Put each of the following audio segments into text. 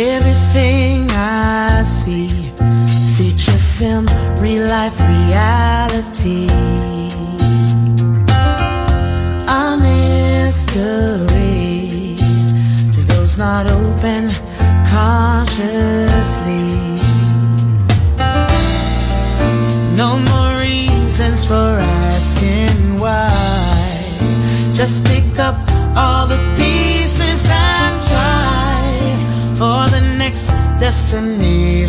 Everything I see, feature film, real life reality. A mystery to those not open consciously. No more reasons for us. We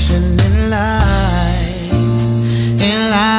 in one.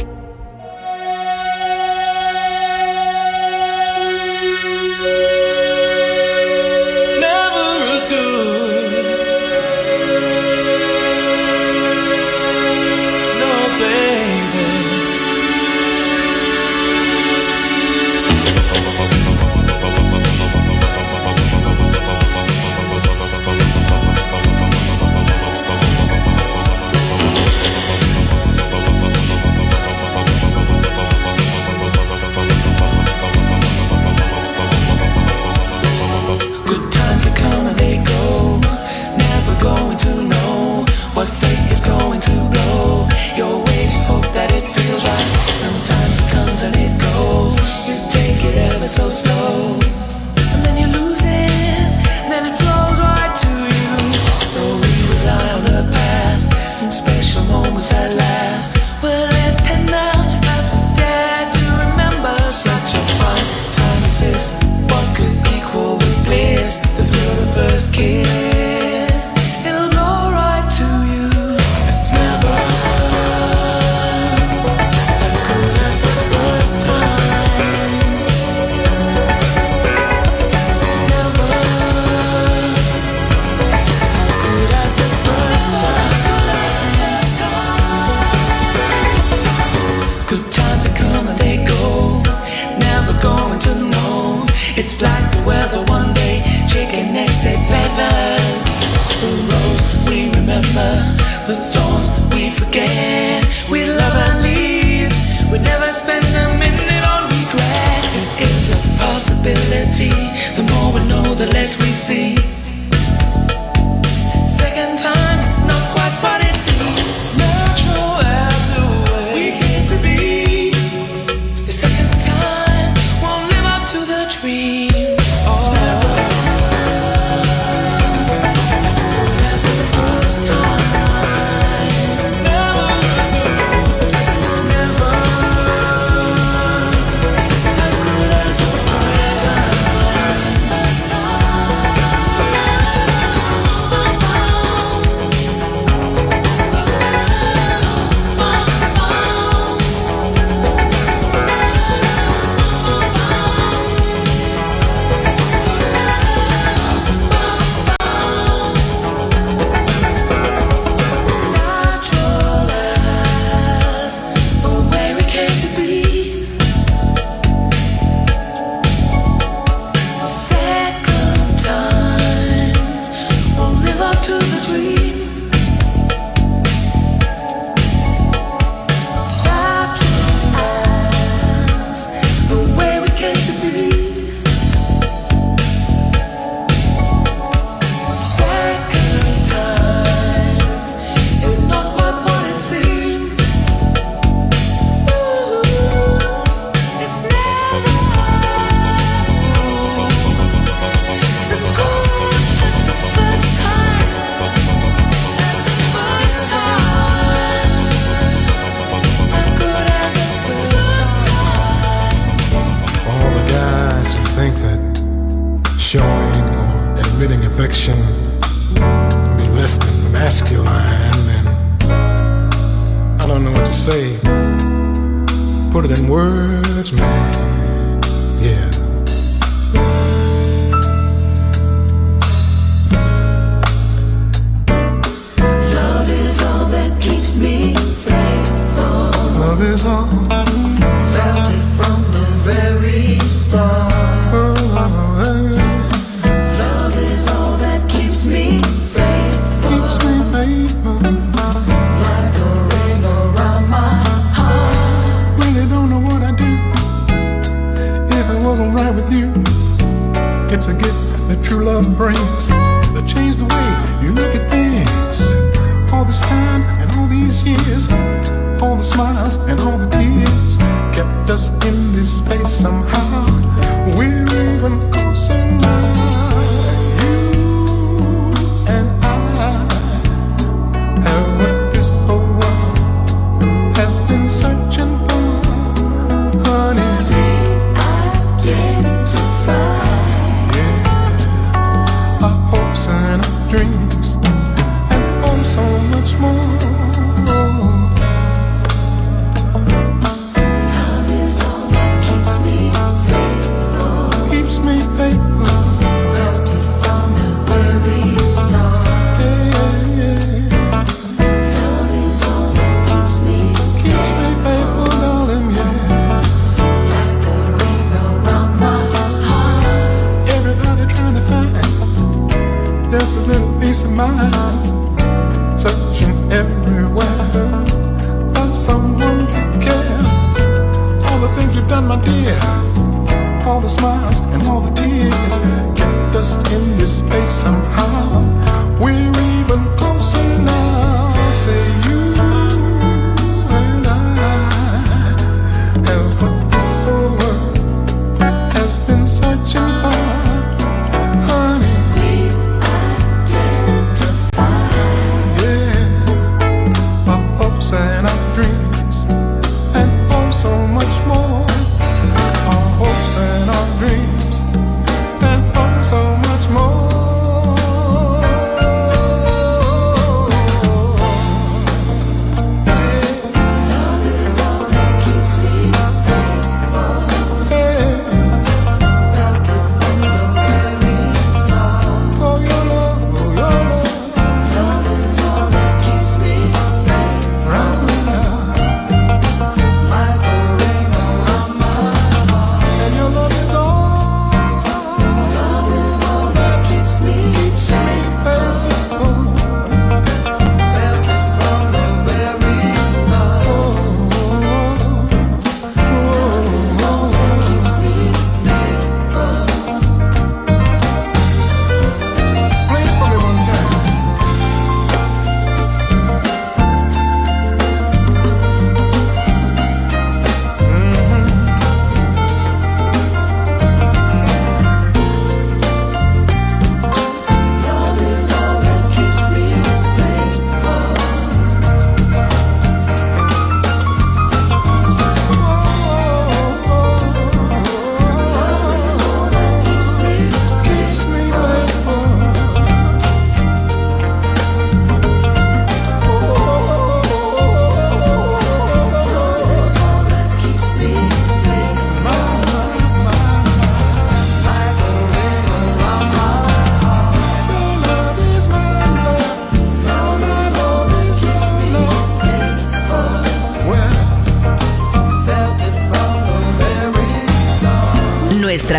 So we more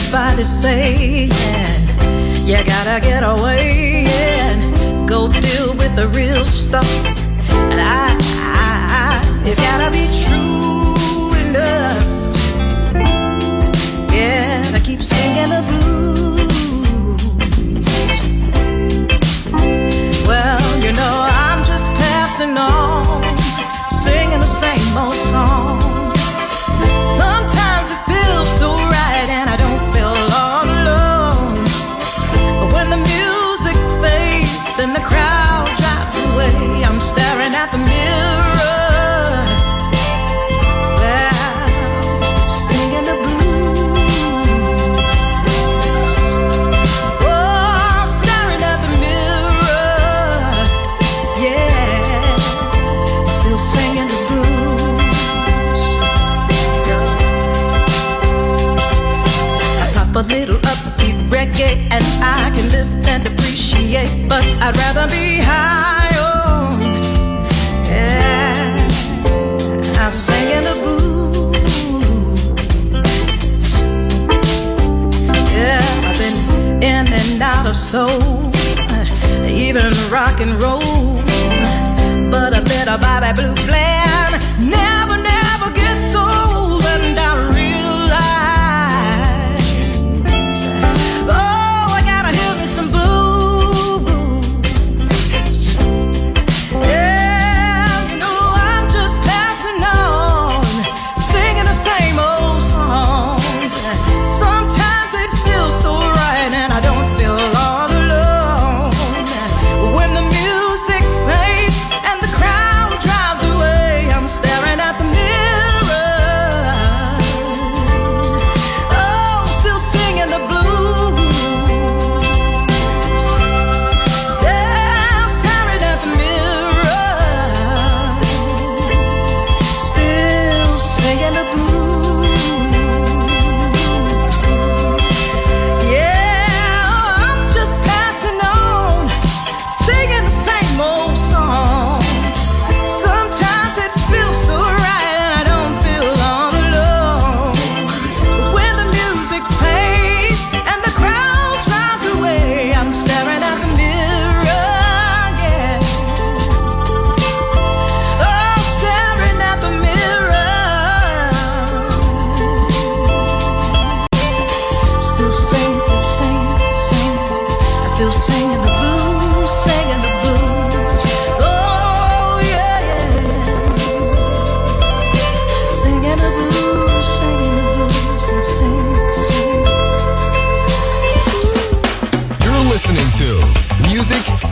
everybody saying you gotta get away and go deal with the real stuff. And I, I, I it's gotta be true enough. soul, even rock and roll. But I bet a Bobby Blue Blair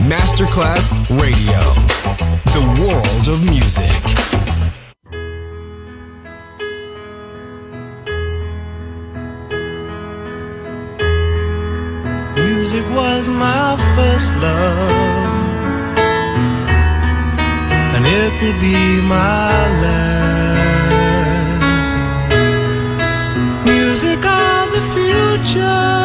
Masterclass Radio, the world of music. music was my first love, and it will be my last. Music of the future.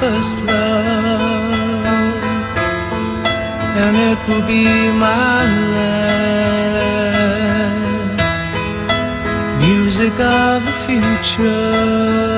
First love, and it will be my last. Music of the future,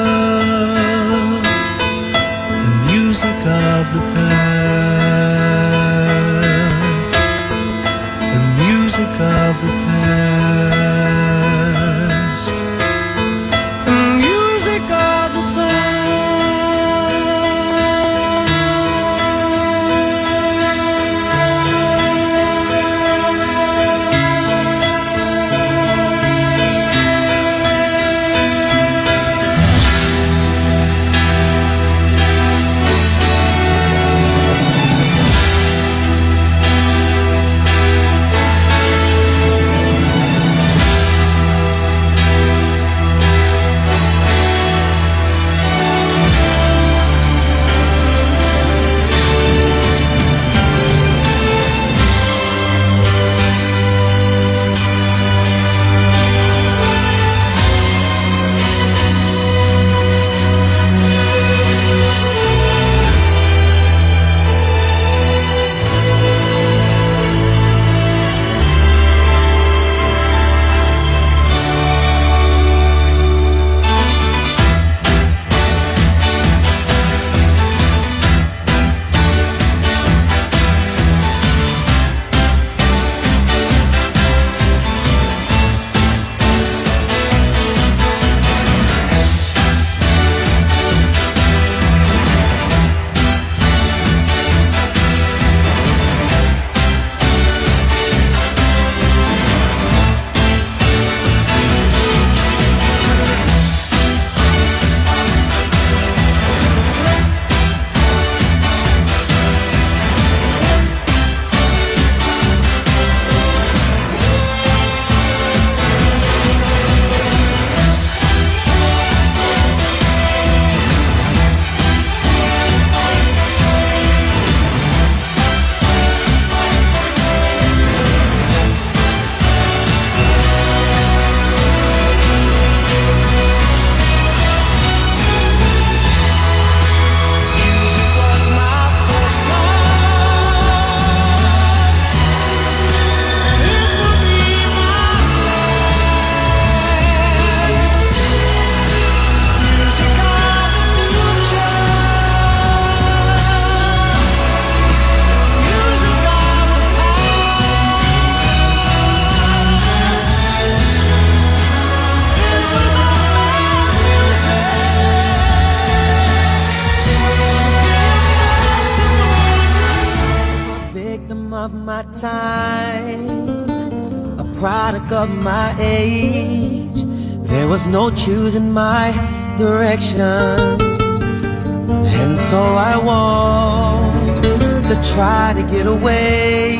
choosing my direction, and so I walked to try to get away,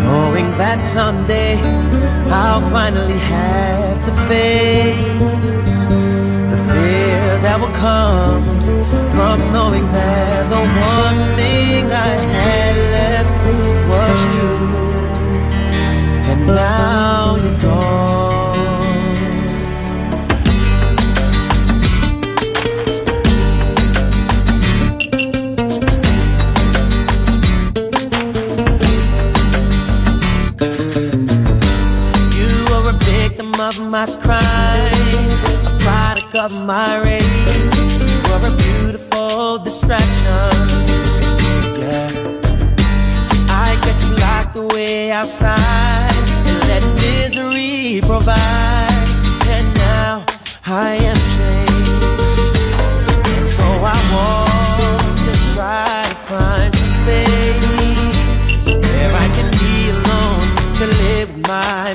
knowing that someday I'll finally have to face the fear that will come from knowing that the one thing I had left was you, and now you're gone. My crimes, a product of my rage. You are a beautiful distraction. Yeah. See, I get you locked away outside and let misery provide. And now I am changed. And so I want to try to find some space where I can be alone to live my